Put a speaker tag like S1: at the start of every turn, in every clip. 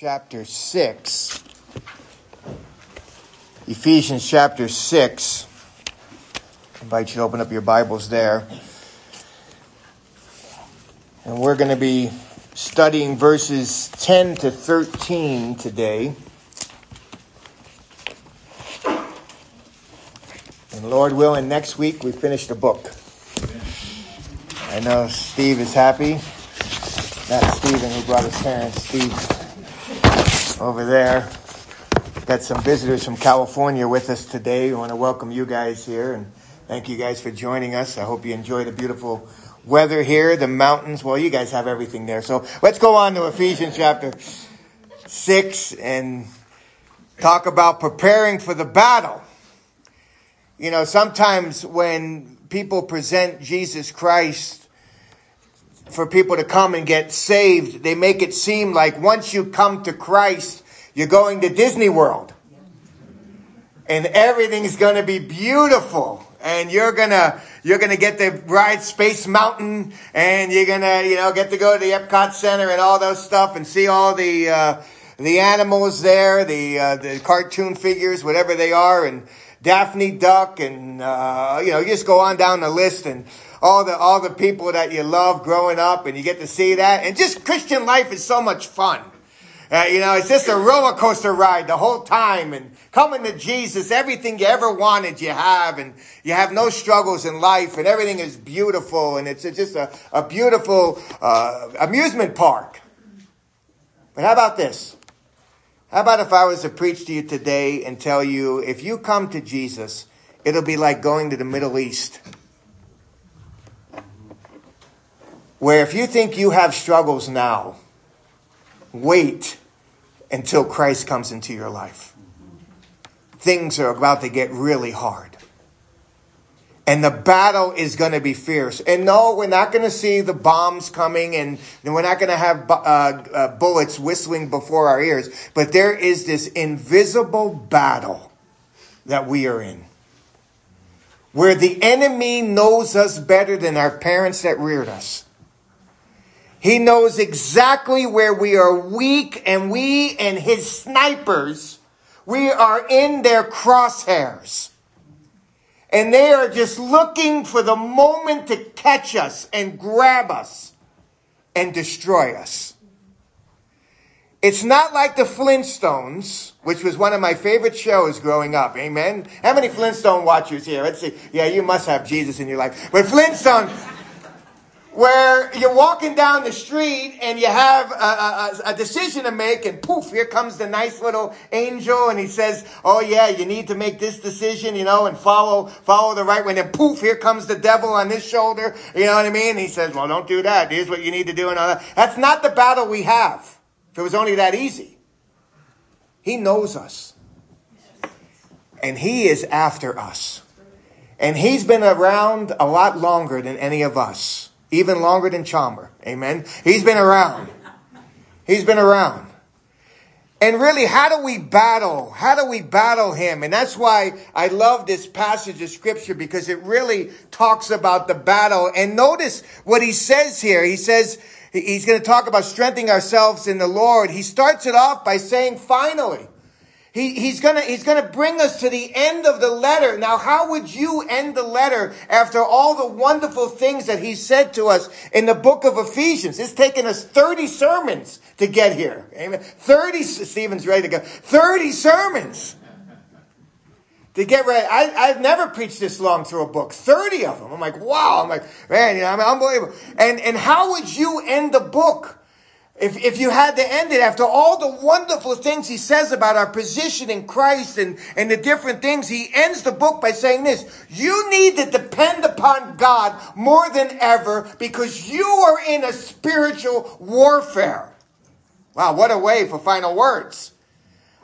S1: chapter 6. Ephesians chapter 6. I invite you to open up your Bibles there. And we're going to be studying verses 10 to 13 today. And Lord willing, next week we finish the book. I know Steve is happy. That's Stephen who brought his parents. Steve over there. Got some visitors from California with us today. We want to welcome you guys here and thank you guys for joining us. I hope you enjoy the beautiful weather here, the mountains. Well, you guys have everything there. So let's go on to Ephesians chapter 6 and talk about preparing for the battle. You know, sometimes when people present Jesus Christ for people to come and get saved, they make it seem like once you come to Christ, you're going to Disney World. And everything's going to be beautiful. And you're gonna, you're gonna get to ride Space Mountain and you're gonna, you know, get to go to the Epcot Center and all those stuff and see all the, uh, the animals there, the, uh, the cartoon figures, whatever they are, and Daphne Duck and, uh, you know, you just go on down the list and, all the all the people that you love growing up, and you get to see that. And just Christian life is so much fun. Uh, you know, it's just a roller coaster ride the whole time, and coming to Jesus, everything you ever wanted, you have, and you have no struggles in life, and everything is beautiful, and it's just a, a beautiful uh, amusement park. But how about this? How about if I was to preach to you today and tell you if you come to Jesus, it'll be like going to the Middle East. Where if you think you have struggles now, wait until Christ comes into your life. Things are about to get really hard. And the battle is going to be fierce. And no, we're not going to see the bombs coming and we're not going to have uh, uh, bullets whistling before our ears. But there is this invisible battle that we are in. Where the enemy knows us better than our parents that reared us he knows exactly where we are weak and we and his snipers, we are in their crosshairs. And they are just looking for the moment to catch us and grab us and destroy us. It's not like the Flintstones, which was one of my favorite shows growing up. Amen. How many Flintstone watchers here? Let's see. Yeah, you must have Jesus in your life. But Flintstone, where you're walking down the street and you have a, a, a, decision to make and poof, here comes the nice little angel and he says, oh yeah, you need to make this decision, you know, and follow, follow the right way. And poof, here comes the devil on his shoulder. You know what I mean? he says, well, don't do that. Here's what you need to do and all that. That's not the battle we have. If it was only that easy. He knows us. And he is after us. And he's been around a lot longer than any of us even longer than Chalmer. Amen. He's been around. He's been around. And really, how do we battle? How do we battle him? And that's why I love this passage of scripture because it really talks about the battle. And notice what he says here. He says, he's going to talk about strengthening ourselves in the Lord. He starts it off by saying, finally. He, he's gonna, he's gonna bring us to the end of the letter. Now, how would you end the letter after all the wonderful things that he said to us in the book of Ephesians? It's taken us 30 sermons to get here. Amen. 30, Stephen's ready to go. 30 sermons to get ready. I, have never preached this long through a book. 30 of them. I'm like, wow. I'm like, man, you know, I'm unbelievable. And, and how would you end the book? If, if you had to end it after all the wonderful things he says about our position in Christ and, and the different things, he ends the book by saying this, you need to depend upon God more than ever because you are in a spiritual warfare. Wow, what a way for final words.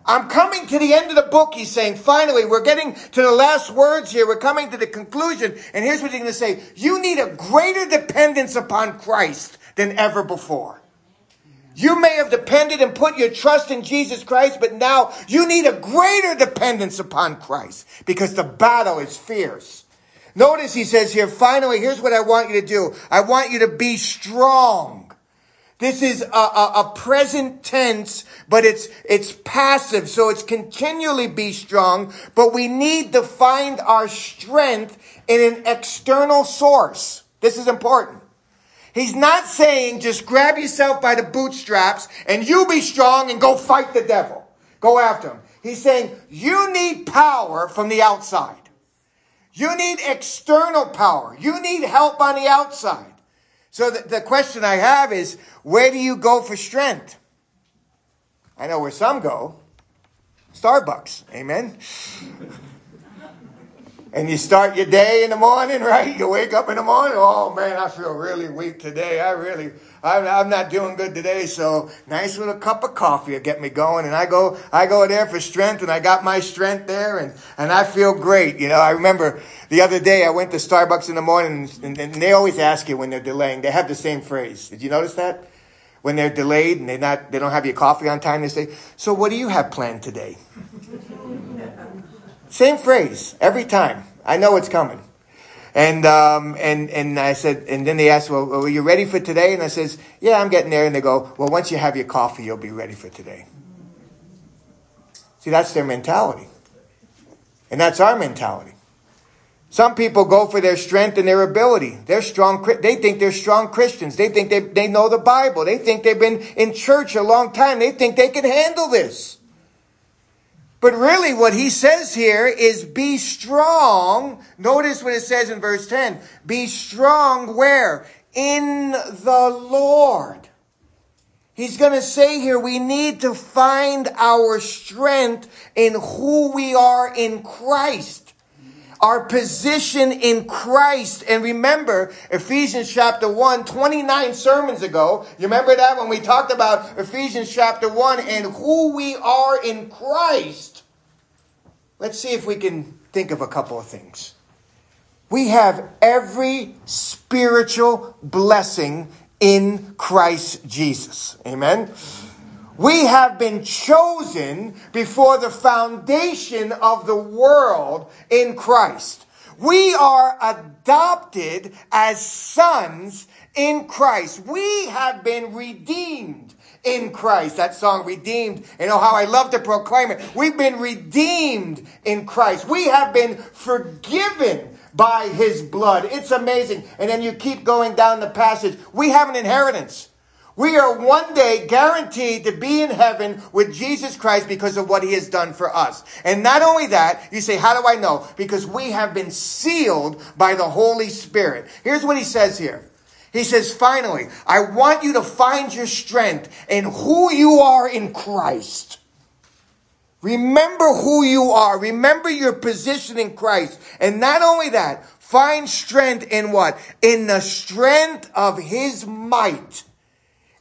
S1: I'm coming to the end of the book, he's saying. Finally, we're getting to the last words here. We're coming to the conclusion. And here's what he's going to say. You need a greater dependence upon Christ than ever before. You may have depended and put your trust in Jesus Christ, but now you need a greater dependence upon Christ because the battle is fierce. Notice he says here, finally, here's what I want you to do. I want you to be strong. This is a, a, a, present tense, but it's, it's passive. So it's continually be strong, but we need to find our strength in an external source. This is important. He's not saying just grab yourself by the bootstraps and you be strong and go fight the devil. Go after him. He's saying you need power from the outside. You need external power. You need help on the outside. So the, the question I have is, where do you go for strength? I know where some go. Starbucks. Amen. And you start your day in the morning, right? You wake up in the morning. Oh man, I feel really weak today. I really, I'm, I'm not doing good today. So nice little cup of coffee will get me going. And I go, I go there for strength and I got my strength there and, and I feel great. You know, I remember the other day I went to Starbucks in the morning and, and they always ask you when they're delaying. They have the same phrase. Did you notice that? When they're delayed and they not, they don't have your coffee on time, they say, so what do you have planned today? Same phrase every time. I know it's coming. And, um, and, and I said, and then they asked, well, are you ready for today? And I says, yeah, I'm getting there. And they go, well, once you have your coffee, you'll be ready for today. See, that's their mentality. And that's our mentality. Some people go for their strength and their ability. They're strong. They think they're strong Christians. They think they, they know the Bible. They think they've been in church a long time. They think they can handle this. But really what he says here is be strong. Notice what it says in verse 10. Be strong where? In the Lord. He's going to say here we need to find our strength in who we are in Christ our position in Christ. And remember, Ephesians chapter 1, 29 sermons ago, you remember that when we talked about Ephesians chapter 1 and who we are in Christ? Let's see if we can think of a couple of things. We have every spiritual blessing in Christ Jesus. Amen. We have been chosen before the foundation of the world in Christ. We are adopted as sons in Christ. We have been redeemed in Christ. That song, Redeemed. You know how I love to proclaim it. We've been redeemed in Christ. We have been forgiven by his blood. It's amazing. And then you keep going down the passage. We have an inheritance. We are one day guaranteed to be in heaven with Jesus Christ because of what he has done for us. And not only that, you say, how do I know? Because we have been sealed by the Holy Spirit. Here's what he says here. He says, finally, I want you to find your strength in who you are in Christ. Remember who you are. Remember your position in Christ. And not only that, find strength in what? In the strength of his might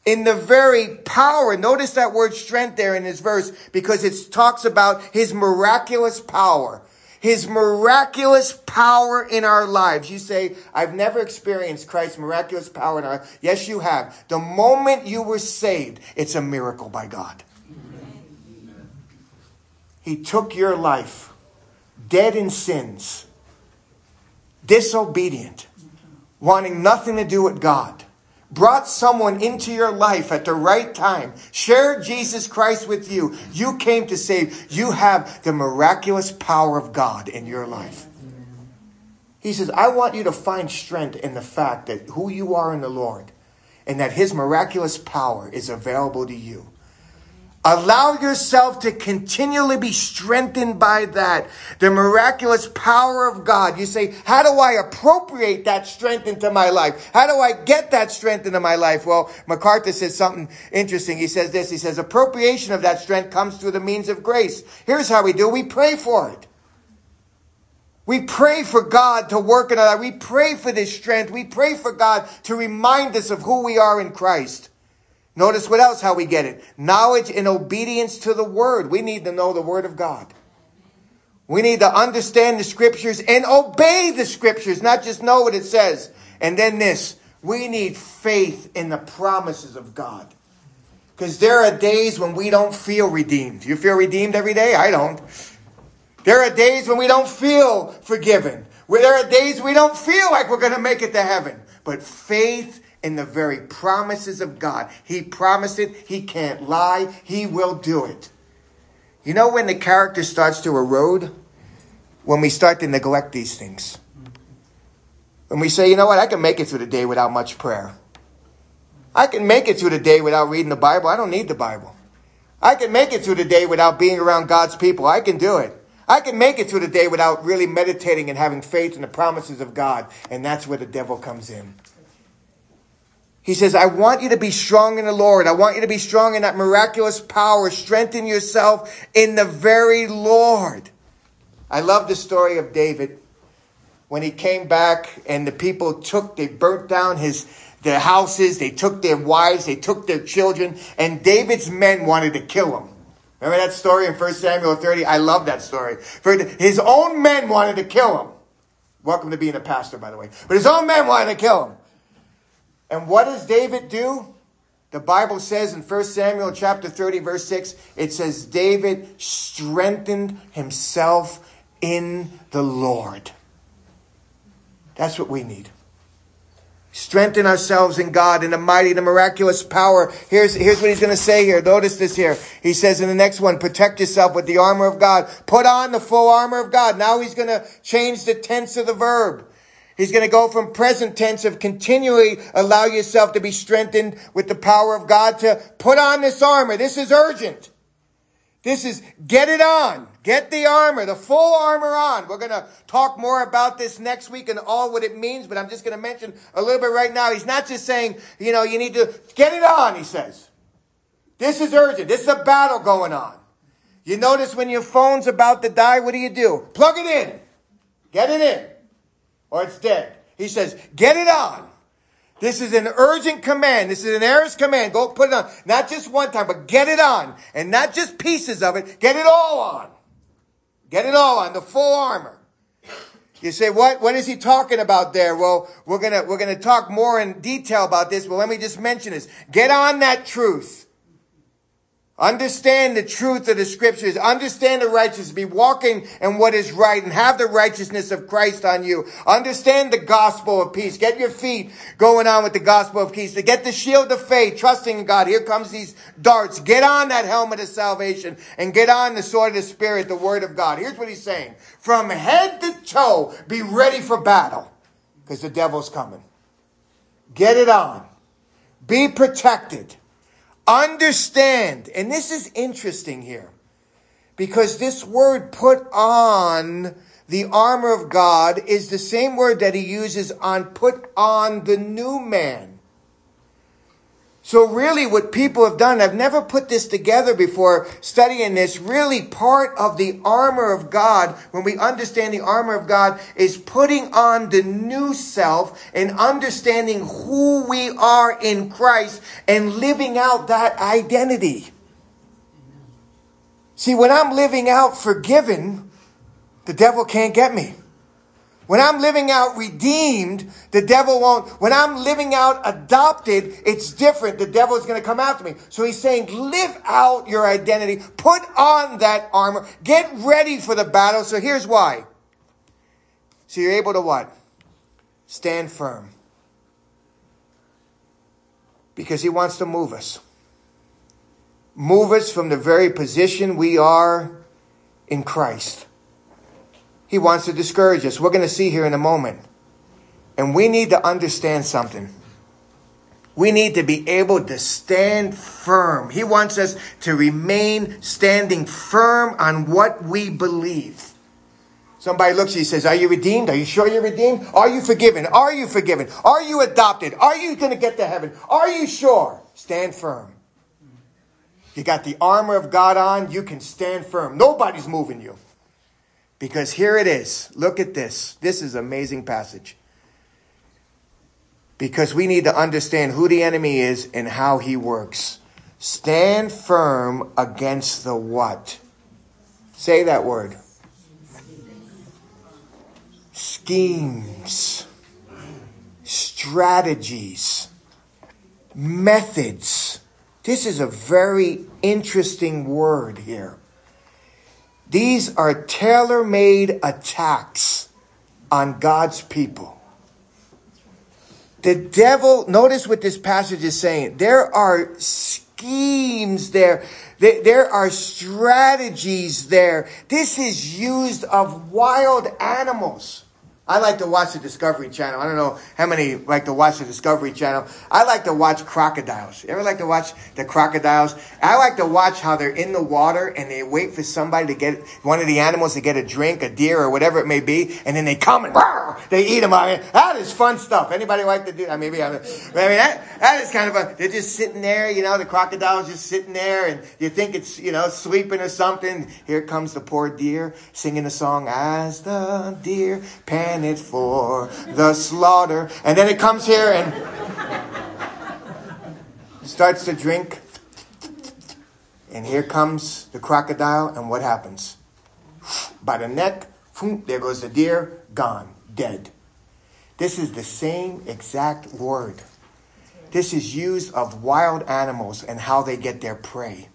S1: in the very power. Notice that word strength there in this verse because it talks about his miraculous power. His miraculous power in our lives. You say, I've never experienced Christ's miraculous power in our Yes, you have. The moment you were saved, it's a miracle by God. He took your life, dead in sins, disobedient, wanting nothing to do with God brought someone into your life at the right time, shared Jesus Christ with you, you came to save, you have the miraculous power of God in your life. He says, I want you to find strength in the fact that who you are in the Lord and that his miraculous power is available to you. Allow yourself to continually be strengthened by that. The miraculous power of God. You say, how do I appropriate that strength into my life? How do I get that strength into my life? Well, MacArthur says something interesting. He says this. He says, appropriation of that strength comes through the means of grace. Here's how we do. We pray for it. We pray for God to work in our life. We pray for this strength. We pray for God to remind us of who we are in Christ. Notice what else, how we get it. Knowledge and obedience to the word. We need to know the word of God. We need to understand the scriptures and obey the scriptures, not just know what it says. And then this, we need faith in the promises of God. Because there are days when we don't feel redeemed. You feel redeemed every day? I don't. There are days when we don't feel forgiven. Where there are days we don't feel like we're going to make it to heaven. But faith in the very promises of God. He promised it. He can't lie. He will do it. You know when the character starts to erode? When we start to neglect these things. When we say, you know what, I can make it through the day without much prayer. I can make it through the day without reading the Bible. I don't need the Bible. I can make it through the day without being around God's people. I can do it. I can make it through the day without really meditating and having faith in the promises of God. And that's where the devil comes in. He says, I want you to be strong in the Lord. I want you to be strong in that miraculous power. Strengthen yourself in the very Lord. I love the story of David when he came back and the people took, they burnt down his, their houses, they took their wives, they took their children, and David's men wanted to kill him. Remember that story in 1 Samuel 30? I love that story. For his own men wanted to kill him. Welcome to being a pastor, by the way. But his own men wanted to kill him. And what does David do? The Bible says in 1 Samuel chapter 30, verse 6, it says, David strengthened himself in the Lord. That's what we need. Strengthen ourselves in God in the mighty, the miraculous power. Here's, here's what he's going to say here. Notice this here. He says in the next one, protect yourself with the armor of God. Put on the full armor of God. Now he's going to change the tense of the verb. He's going to go from present tense of continually allow yourself to be strengthened with the power of God to put on this armor. This is urgent. This is get it on. Get the armor, the full armor on. We're going to talk more about this next week and all what it means, but I'm just going to mention a little bit right now. He's not just saying, you know, you need to get it on, he says. This is urgent. This is a battle going on. You notice when your phone's about to die, what do you do? Plug it in. Get it in. Or it's dead. He says, get it on. This is an urgent command. This is an aorist command. Go put it on. Not just one time, but get it on. And not just pieces of it. Get it all on. Get it all on. The full armor. You say, what, what is he talking about there? Well, we're gonna, we're gonna talk more in detail about this, but let me just mention this. Get on that truth. Understand the truth of the scriptures. Understand the righteousness. Be walking in what is right and have the righteousness of Christ on you. Understand the gospel of peace. Get your feet going on with the gospel of peace. To get the shield of faith, trusting in God. Here comes these darts. Get on that helmet of salvation and get on the sword of the spirit, the word of God. Here's what he's saying. From head to toe, be ready for battle because the devil's coming. Get it on. Be protected. Understand, and this is interesting here, because this word put on the armor of God is the same word that he uses on put on the new man. So really what people have done, I've never put this together before studying this, really part of the armor of God, when we understand the armor of God, is putting on the new self and understanding who we are in Christ and living out that identity. See, when I'm living out forgiven, the devil can't get me. When I'm living out redeemed, the devil won't. When I'm living out adopted, it's different. The devil is going to come after me. So he's saying, live out your identity. Put on that armor. Get ready for the battle. So here's why. So you're able to what? Stand firm. Because he wants to move us. Move us from the very position we are in Christ. He wants to discourage us. We're going to see here in a moment. And we need to understand something. We need to be able to stand firm. He wants us to remain standing firm on what we believe. Somebody looks at you and says, Are you redeemed? Are you sure you're redeemed? Are you forgiven? Are you forgiven? Are you adopted? Are you going to get to heaven? Are you sure? Stand firm. You got the armor of God on, you can stand firm. Nobody's moving you. Because here it is. Look at this. This is amazing passage. Because we need to understand who the enemy is and how he works. Stand firm against the what? Say that word. Schemes, strategies, methods. This is a very interesting word here. These are tailor made attacks on God's people. The devil, notice what this passage is saying. There are schemes there. There are strategies there. This is used of wild animals. I like to watch the Discovery Channel. I don't know how many like to watch the Discovery Channel. I like to watch crocodiles. You ever like to watch the crocodiles? I like to watch how they're in the water and they wait for somebody to get one of the animals to get a drink, a deer or whatever it may be, and then they come and rah, they eat them. I mean, that is fun stuff. Anybody like to do? maybe I mean, I mean that that is kind of a. They're just sitting there, you know. The crocodile's just sitting there, and you think it's you know sleeping or something. Here comes the poor deer singing a song as the deer pants it for the slaughter. And then it comes here and starts to drink. And here comes the crocodile, and what happens? By the neck, there goes the deer, gone, dead. This is the same exact word. This is used of wild animals and how they get their prey.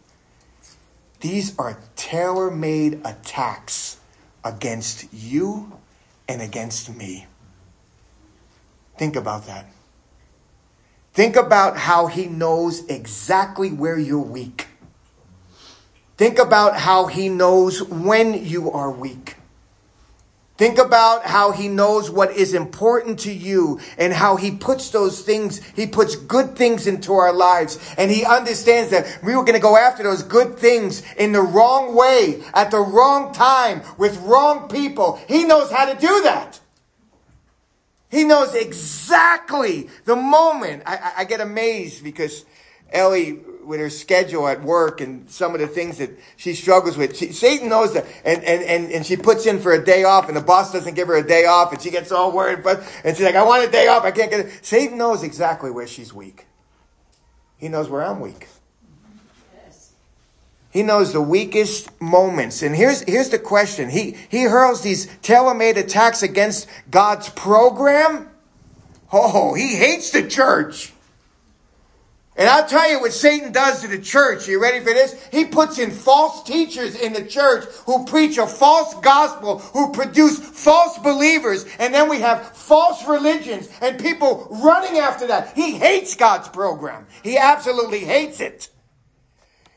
S1: These are tailor made attacks against you and against me. Think about that. Think about how he knows exactly where you're weak. Think about how he knows when you are weak. Think about how he knows what is important to you and how he puts those things, he puts good things into our lives. And he understands that we were going to go after those good things in the wrong way, at the wrong time, with wrong people. He knows how to do that. He knows exactly the moment. I, I get amazed because Ellie with her schedule at work and some of the things that she struggles with. She, Satan knows that, and, and, and, and she puts in for a day off, and the boss doesn't give her a day off, and she gets all worried, but, and she's like, I want a day off, I can't get it. Satan knows exactly where she's weak. He knows where I'm weak. He knows the weakest moments. And here's, here's the question. He, he hurls these tailor-made attacks against God's program. Oh, he hates the church. And I'll tell you what Satan does to the church. Are you ready for this? He puts in false teachers in the church who preach a false gospel, who produce false believers, and then we have false religions and people running after that. He hates God's program. He absolutely hates it.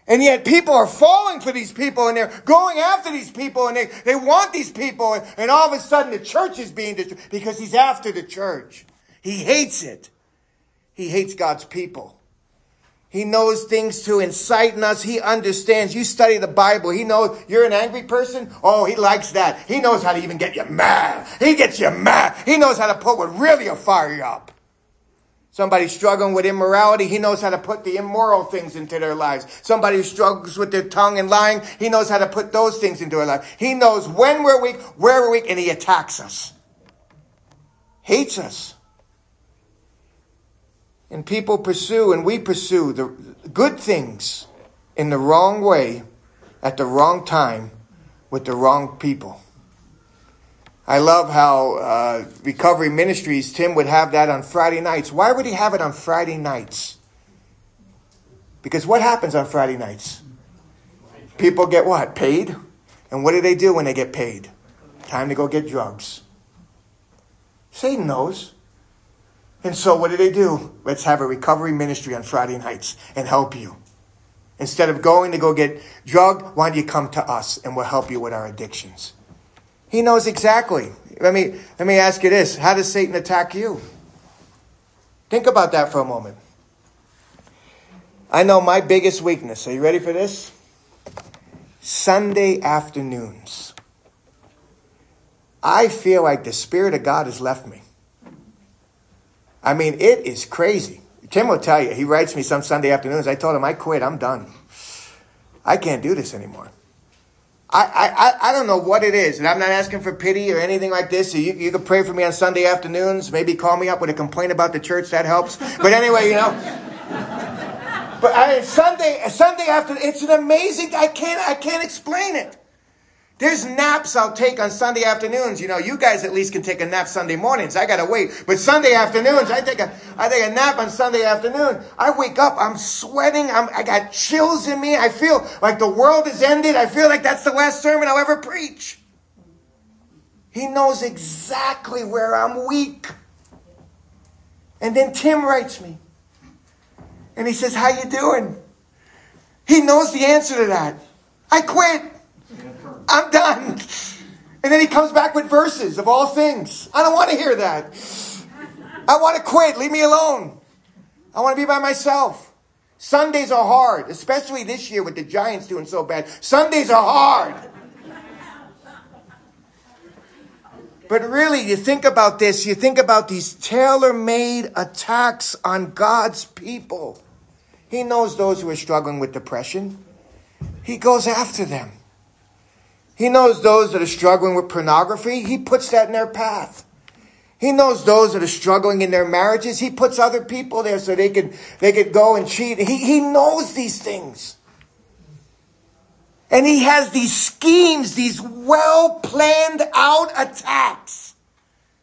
S1: And yet people are falling for these people and they're going after these people and they, they want these people and, and all of a sudden the church is being destroyed because he's after the church. He hates it. He hates God's people. He knows things to incite in us. He understands. You study the Bible. He knows you're an angry person. Oh, he likes that. He knows how to even get you mad. He gets you mad. He knows how to put what really will fire you up. Somebody struggling with immorality, he knows how to put the immoral things into their lives. Somebody who struggles with their tongue and lying, he knows how to put those things into their life. He knows when we're weak, where we're weak, and he attacks us. Hates us. And people pursue and we pursue the good things in the wrong way at the wrong time with the wrong people. I love how uh, Recovery Ministries, Tim would have that on Friday nights. Why would he have it on Friday nights? Because what happens on Friday nights? People get what? Paid? And what do they do when they get paid? Time to go get drugs. Satan knows. And so what do they do? Let's have a recovery ministry on Friday nights and help you. Instead of going to go get drug, why don't you come to us and we'll help you with our addictions? He knows exactly. Let me, let me ask you this. How does Satan attack you? Think about that for a moment. I know my biggest weakness. Are you ready for this? Sunday afternoons. I feel like the Spirit of God has left me. I mean, it is crazy. Tim will tell you, he writes me some Sunday afternoons. I told him, I quit. I'm done. I can't do this anymore. I, I, I don't know what it is, and I'm not asking for pity or anything like this. So you, you can pray for me on Sunday afternoons. Maybe call me up with a complaint about the church. That helps. But anyway, you know. But I, Sunday, Sunday after, it's an amazing. I can't, I can't explain it. There's naps I'll take on Sunday afternoons. You know, you guys at least can take a nap Sunday mornings. I gotta wait. But Sunday afternoons, I take a, I take a nap on Sunday afternoon. I wake up, I'm sweating, I'm, I got chills in me. I feel like the world has ended. I feel like that's the last sermon I'll ever preach. He knows exactly where I'm weak. And then Tim writes me. And he says, How you doing? He knows the answer to that. I quit. I'm done. And then he comes back with verses of all things. I don't want to hear that. I want to quit. Leave me alone. I want to be by myself. Sundays are hard, especially this year with the Giants doing so bad. Sundays are hard. But really, you think about this, you think about these tailor made attacks on God's people. He knows those who are struggling with depression, He goes after them. He knows those that are struggling with pornography, He puts that in their path. He knows those that are struggling in their marriages. He puts other people there so they could, they could go and cheat. He, he knows these things. And he has these schemes, these well planned out attacks.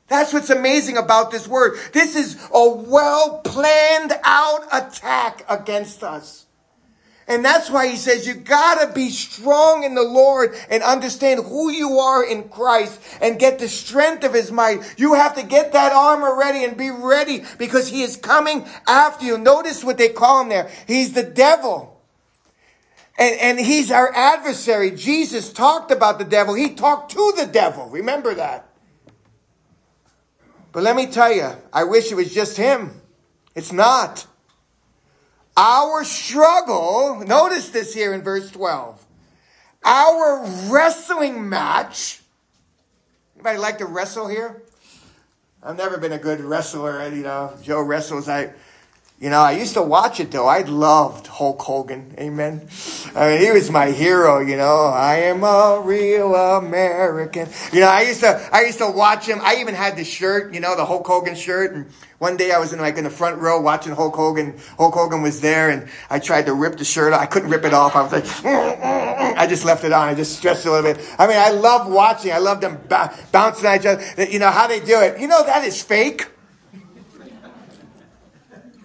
S1: That's what's amazing about this word. This is a well planned out attack against us. And that's why he says you gotta be strong in the Lord and understand who you are in Christ and get the strength of his might. You have to get that armor ready and be ready because he is coming after you. Notice what they call him there. He's the devil. And, and he's our adversary. Jesus talked about the devil. He talked to the devil. Remember that. But let me tell you, I wish it was just him. It's not. Our struggle, notice this here in verse 12. Our wrestling match. Anybody like to wrestle here? I've never been a good wrestler. You know, Joe wrestles. I, you know, I used to watch it though. I loved Hulk Hogan. Amen. I mean, he was my hero, you know. I am a real American. You know, I used to, I used to watch him. I even had the shirt, you know, the Hulk Hogan shirt. And one day I was in like in the front row watching Hulk Hogan. Hulk Hogan was there and I tried to rip the shirt off. I couldn't rip it off. I was like, mm, mm, mm. I just left it on. I just stretched a little bit. I mean, I love watching. I love them bouncing at each other. You know, how they do it. You know, that is fake.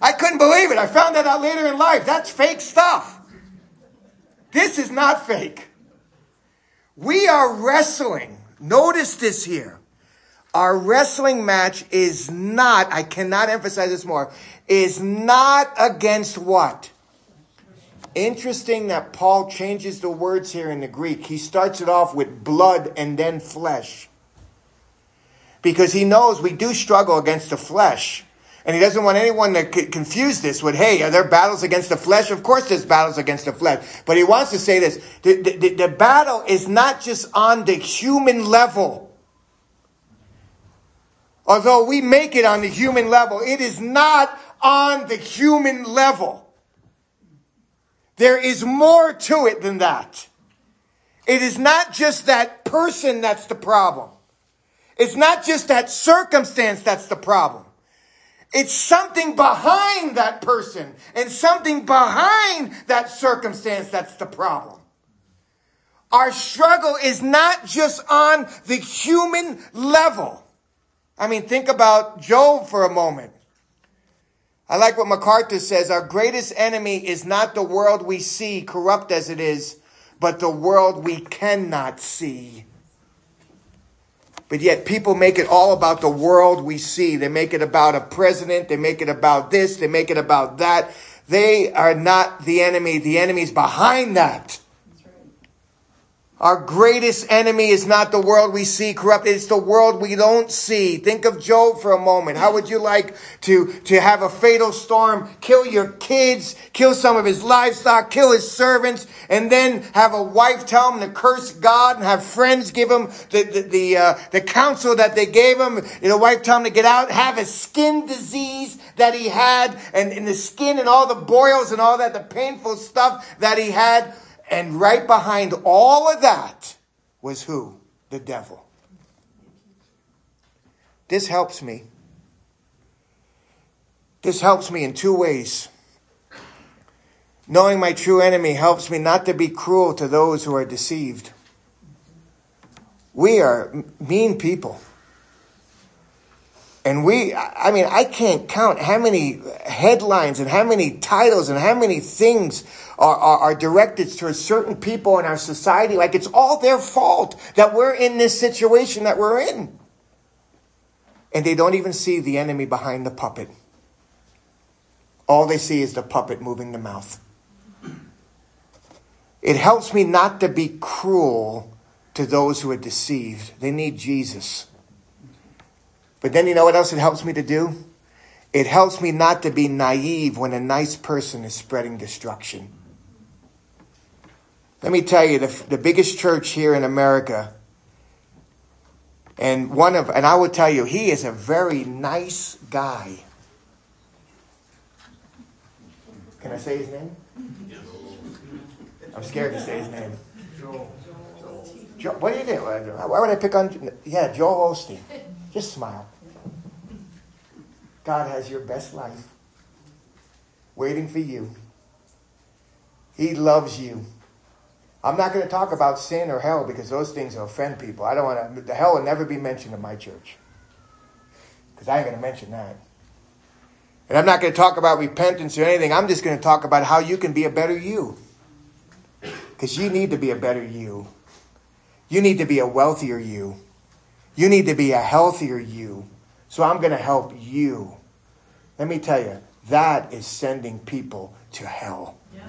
S1: I couldn't believe it. I found that out later in life. That's fake stuff. This is not fake. We are wrestling. Notice this here. Our wrestling match is not, I cannot emphasize this more, is not against what? Interesting that Paul changes the words here in the Greek. He starts it off with blood and then flesh. Because he knows we do struggle against the flesh. And he doesn't want anyone to confuse this with, hey, are there battles against the flesh? Of course there's battles against the flesh. But he wants to say this. The, the, the battle is not just on the human level. Although we make it on the human level, it is not on the human level. There is more to it than that. It is not just that person that's the problem. It's not just that circumstance that's the problem. It's something behind that person and something behind that circumstance that's the problem. Our struggle is not just on the human level. I mean, think about Job for a moment. I like what MacArthur says. Our greatest enemy is not the world we see, corrupt as it is, but the world we cannot see. But yet people make it all about the world we see. They make it about a president. They make it about this. They make it about that. They are not the enemy. The enemy is behind that. Our greatest enemy is not the world we see corrupted. It's the world we don't see. Think of Job for a moment. How would you like to, to have a fatal storm, kill your kids, kill some of his livestock, kill his servants, and then have a wife tell him to curse God and have friends give him the, the, the, uh, the counsel that they gave him. You know, wife tell him to get out, have a skin disease that he had and in the skin and all the boils and all that, the painful stuff that he had. And right behind all of that was who? The devil. This helps me. This helps me in two ways. Knowing my true enemy helps me not to be cruel to those who are deceived. We are mean people. And we, I mean, I can't count how many headlines and how many titles and how many things are, are, are directed towards certain people in our society. Like it's all their fault that we're in this situation that we're in. And they don't even see the enemy behind the puppet. All they see is the puppet moving the mouth. It helps me not to be cruel to those who are deceived. They need Jesus. But then you know what else it helps me to do? It helps me not to be naive when a nice person is spreading destruction. Let me tell you, the, the biggest church here in America, and one of, and I will tell you, he is a very nice guy. Can I say his name? I'm scared to say his name. Joe. what do you think? Why would I pick on? Yeah, Joel Osteen. Just smile. God has your best life waiting for you. He loves you. I'm not going to talk about sin or hell because those things offend people. I don't want to. The hell will never be mentioned in my church because I ain't going to mention that. And I'm not going to talk about repentance or anything. I'm just going to talk about how you can be a better you. Because you need to be a better you. You need to be a wealthier you. You need to be a healthier you. So I'm going to help you. Let me tell you, that is sending people to hell. Yeah.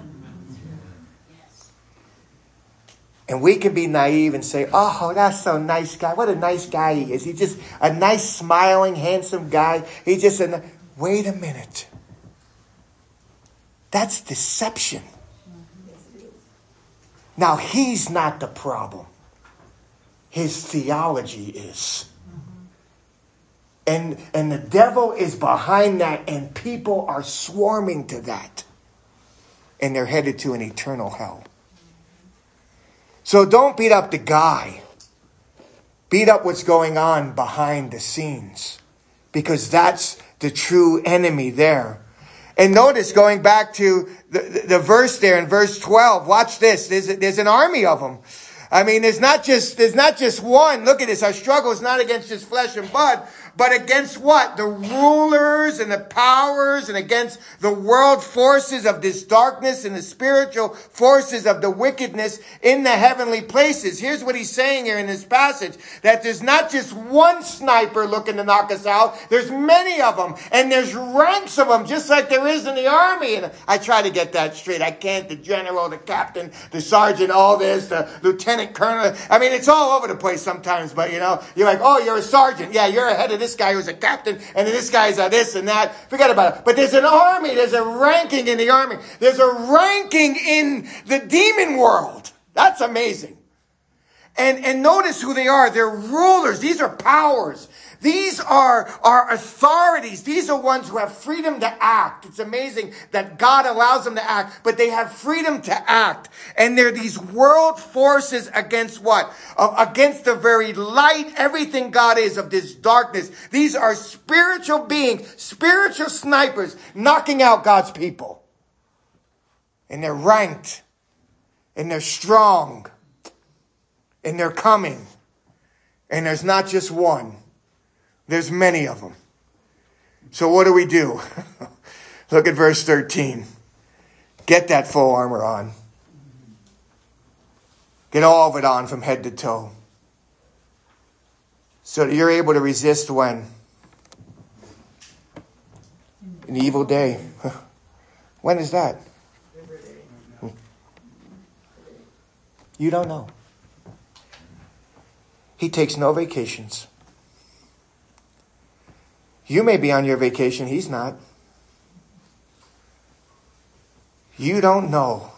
S1: And we can be naive and say, oh, that's so nice guy. What a nice guy he is. He's just a nice, smiling, handsome guy. He's just a. Wait a minute. That's deception. Now, he's not the problem, his theology is. And, and the devil is behind that, and people are swarming to that. And they're headed to an eternal hell. So don't beat up the guy. Beat up what's going on behind the scenes. Because that's the true enemy there. And notice going back to the, the, the verse there in verse 12, watch this. There's, there's an army of them. I mean, there's not just, there's not just one. Look at this. Our struggle is not against just flesh and blood, but against what? The rulers and the powers and against the world forces of this darkness and the spiritual forces of the wickedness in the heavenly places. Here's what he's saying here in this passage, that there's not just one sniper looking to knock us out. There's many of them and there's ranks of them, just like there is in the army. And I try to get that straight. I can't. The general, the captain, the sergeant, all this, the lieutenant colonel. I mean, it's all over the place sometimes, but you know, you're like, oh, you're a sergeant. Yeah, you're ahead of this this guy who's a captain, and this guy's a this and that. Forget about it. But there's an army, there's a ranking in the army, there's a ranking in the demon world. That's amazing. And, and notice who they are. They're rulers. These are powers. These are, are authorities. These are ones who have freedom to act. It's amazing that God allows them to act, but they have freedom to act. And they're these world forces against what? Uh, against the very light, everything God is of this darkness. These are spiritual beings, spiritual snipers knocking out God's people. And they're ranked. And they're strong. And they're coming. And there's not just one. There's many of them. So what do we do? Look at verse 13. Get that full armor on. Get all of it on from head to toe. So that you're able to resist when? An evil day. When is that? You don't know. He takes no vacations. You may be on your vacation, he's not. You don't know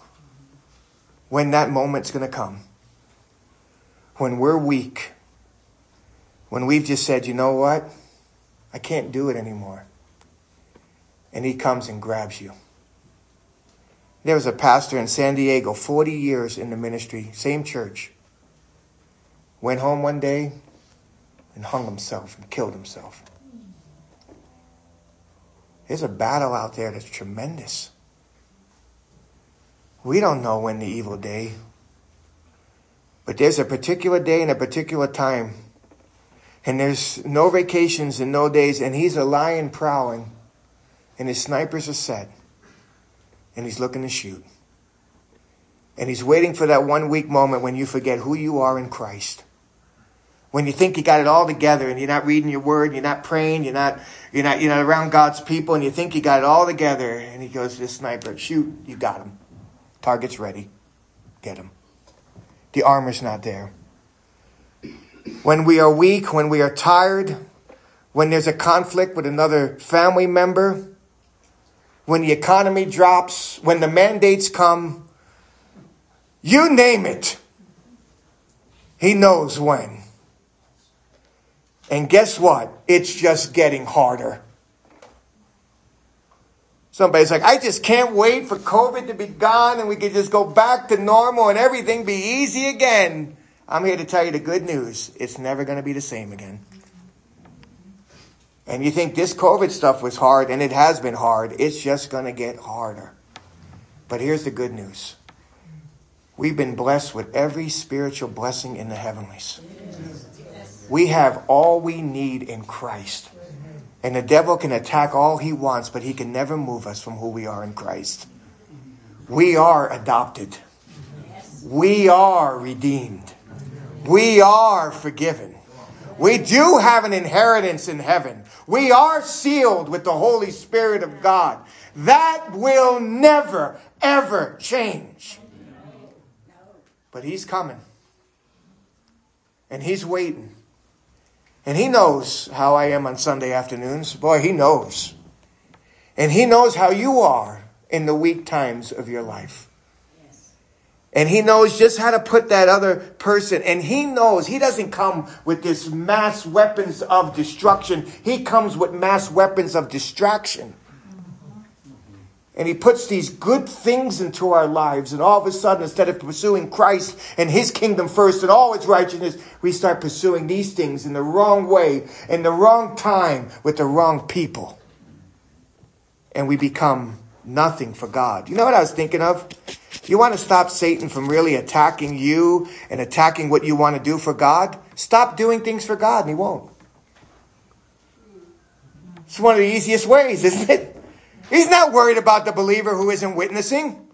S1: when that moment's going to come. When we're weak. When we've just said, you know what? I can't do it anymore. And he comes and grabs you. There was a pastor in San Diego, 40 years in the ministry, same church. Went home one day and hung himself and killed himself. There's a battle out there that's tremendous. We don't know when the evil day, but there's a particular day and a particular time. And there's no vacations and no days, and he's a lion prowling, and his snipers are set, and he's looking to shoot. And he's waiting for that one weak moment when you forget who you are in Christ. When you think you got it all together and you're not reading your word, you're not praying, you're not, you're not, you're not around God's people and you think you got it all together. And he goes to the sniper, shoot, you got him. Target's ready. Get him. The armor's not there. When we are weak, when we are tired, when there's a conflict with another family member, when the economy drops, when the mandates come, you name it. He knows when. And guess what? It's just getting harder. Somebody's like, I just can't wait for COVID to be gone and we can just go back to normal and everything be easy again. I'm here to tell you the good news. It's never going to be the same again. And you think this COVID stuff was hard, and it has been hard. It's just going to get harder. But here's the good news we've been blessed with every spiritual blessing in the heavenlies. We have all we need in Christ. And the devil can attack all he wants, but he can never move us from who we are in Christ. We are adopted. We are redeemed. We are forgiven. We do have an inheritance in heaven. We are sealed with the Holy Spirit of God. That will never, ever change. But He's coming. And He's waiting. And He knows how I am on Sunday afternoons. Boy, He knows. And He knows how you are in the weak times of your life. And he knows just how to put that other person. And he knows he doesn't come with this mass weapons of destruction. He comes with mass weapons of distraction. And he puts these good things into our lives. And all of a sudden, instead of pursuing Christ and his kingdom first and all its righteousness, we start pursuing these things in the wrong way, in the wrong time, with the wrong people. And we become nothing for God. You know what I was thinking of? You want to stop Satan from really attacking you and attacking what you want to do for God? Stop doing things for God and he won't. It's one of the easiest ways, isn't it? He's not worried about the believer who isn't witnessing.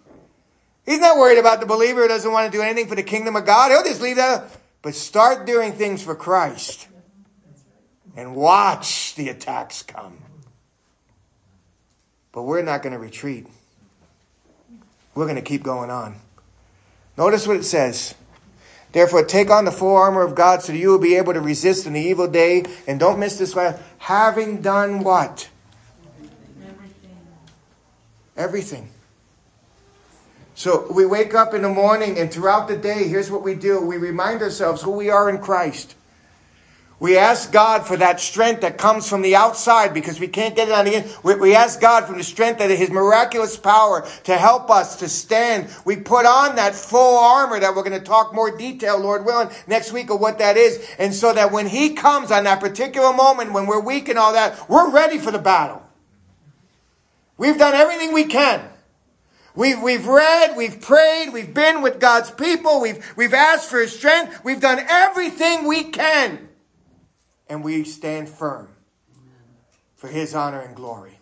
S1: He's not worried about the believer who doesn't want to do anything for the kingdom of God. He'll just leave that. But start doing things for Christ and watch the attacks come. But we're not going to retreat. We're going to keep going on. Notice what it says. Therefore, take on the full armor of God so that you will be able to resist in the evil day. And don't miss this one. Having done what? Everything. So we wake up in the morning and throughout the day, here's what we do. We remind ourselves who we are in Christ. We ask God for that strength that comes from the outside because we can't get it on the inside. We ask God for the strength of His miraculous power to help us to stand. We put on that full armor that we're going to talk more detail, Lord willing, next week of what that is. And so that when He comes on that particular moment when we're weak and all that, we're ready for the battle. We've done everything we can. We've, we've read, we've prayed, we've been with God's people, we've, we've asked for His strength, we've done everything we can and we stand firm for his honor and glory.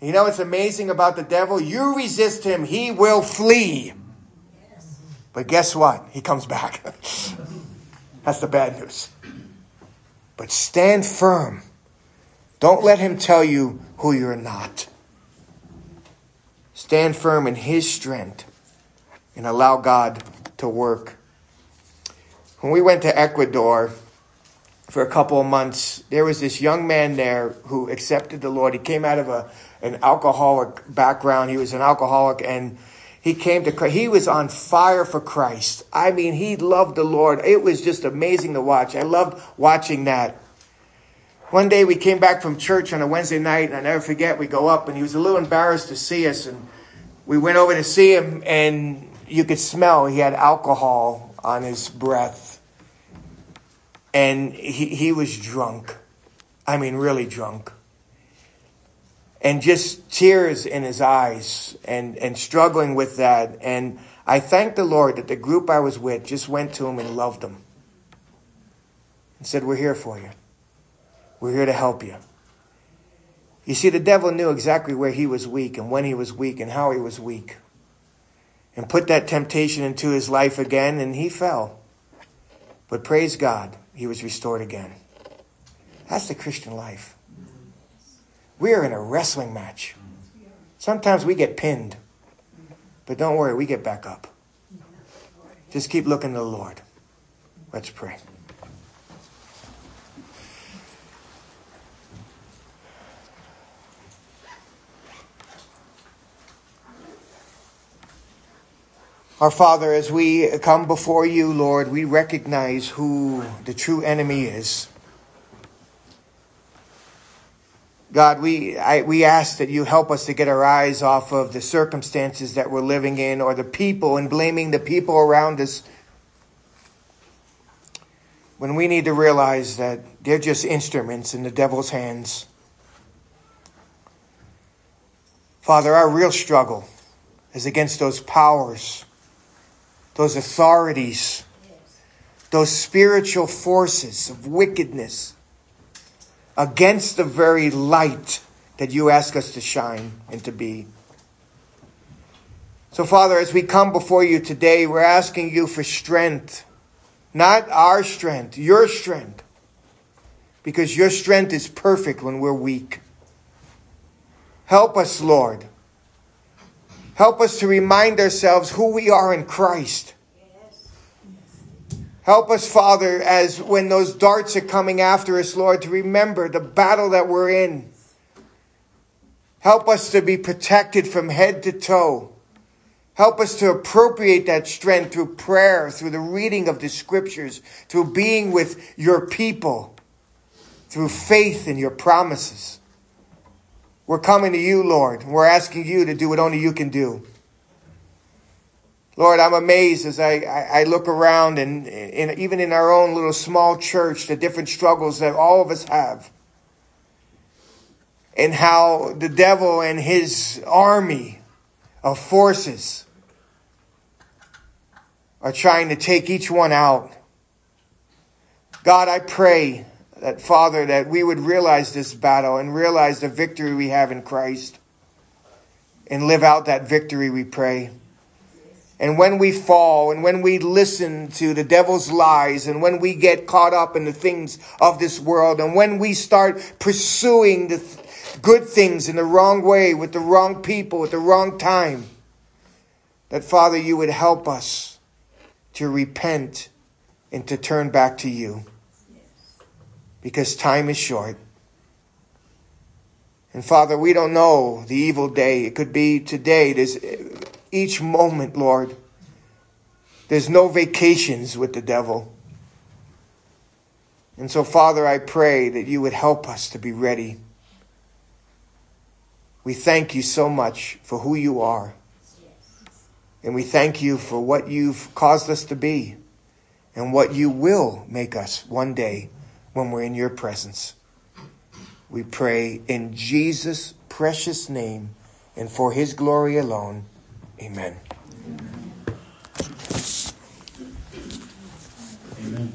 S1: You know what's amazing about the devil? You resist him, he will flee. But guess what? He comes back. That's the bad news. But stand firm. Don't let him tell you who you're not. Stand firm in his strength and allow God to work. When we went to Ecuador, for a couple of months, there was this young man there who accepted the Lord. He came out of a, an alcoholic background. He was an alcoholic and he came to Christ. He was on fire for Christ. I mean, he loved the Lord. It was just amazing to watch. I loved watching that. One day we came back from church on a Wednesday night, and I never forget, we go up, and he was a little embarrassed to see us, and we went over to see him, and you could smell he had alcohol on his breath and he, he was drunk. I mean, really drunk. And just tears in his eyes and, and struggling with that. And I thank the Lord that the group I was with just went to him and loved him and said, We're here for you. We're here to help you. You see, the devil knew exactly where he was weak and when he was weak and how he was weak. And put that temptation into his life again, and he fell. But praise God, he was restored again. That's the Christian life. We are in a wrestling match. Sometimes we get pinned, but don't worry, we get back up. Just keep looking to the Lord. Let's pray. Our Father, as we come before you, Lord, we recognize who the true enemy is. God, we, I, we ask that you help us to get our eyes off of the circumstances that we're living in or the people and blaming the people around us when we need to realize that they're just instruments in the devil's hands. Father, our real struggle is against those powers those authorities, those spiritual forces of wickedness against the very light that you ask us to shine and to be. So, Father, as we come before you today, we're asking you for strength. Not our strength, your strength. Because your strength is perfect when we're weak. Help us, Lord, Help us to remind ourselves who we are in Christ. Help us, Father, as when those darts are coming after us, Lord, to remember the battle that we're in. Help us to be protected from head to toe. Help us to appropriate that strength through prayer, through the reading of the scriptures, through being with your people, through faith in your promises. We're coming to you, Lord. We're asking you to do what only you can do. Lord, I'm amazed as I, I, I look around and, and even in our own little small church, the different struggles that all of us have. And how the devil and his army of forces are trying to take each one out. God, I pray that Father, that we would realize this battle and realize the victory we have in Christ and live out that victory, we pray. And when we fall and when we listen to the devil's lies and when we get caught up in the things of this world and when we start pursuing the th- good things in the wrong way with the wrong people at the wrong time, that Father, you would help us to repent and to turn back to you because time is short. And Father, we don't know the evil day. It could be today. There's each moment, Lord. There's no vacations with the devil. And so, Father, I pray that you would help us to be ready. We thank you so much for who you are. And we thank you for what you've caused us to be and what you will make us one day when we're in your presence. We pray in Jesus' precious name and for his glory alone. Amen. Amen. Amen.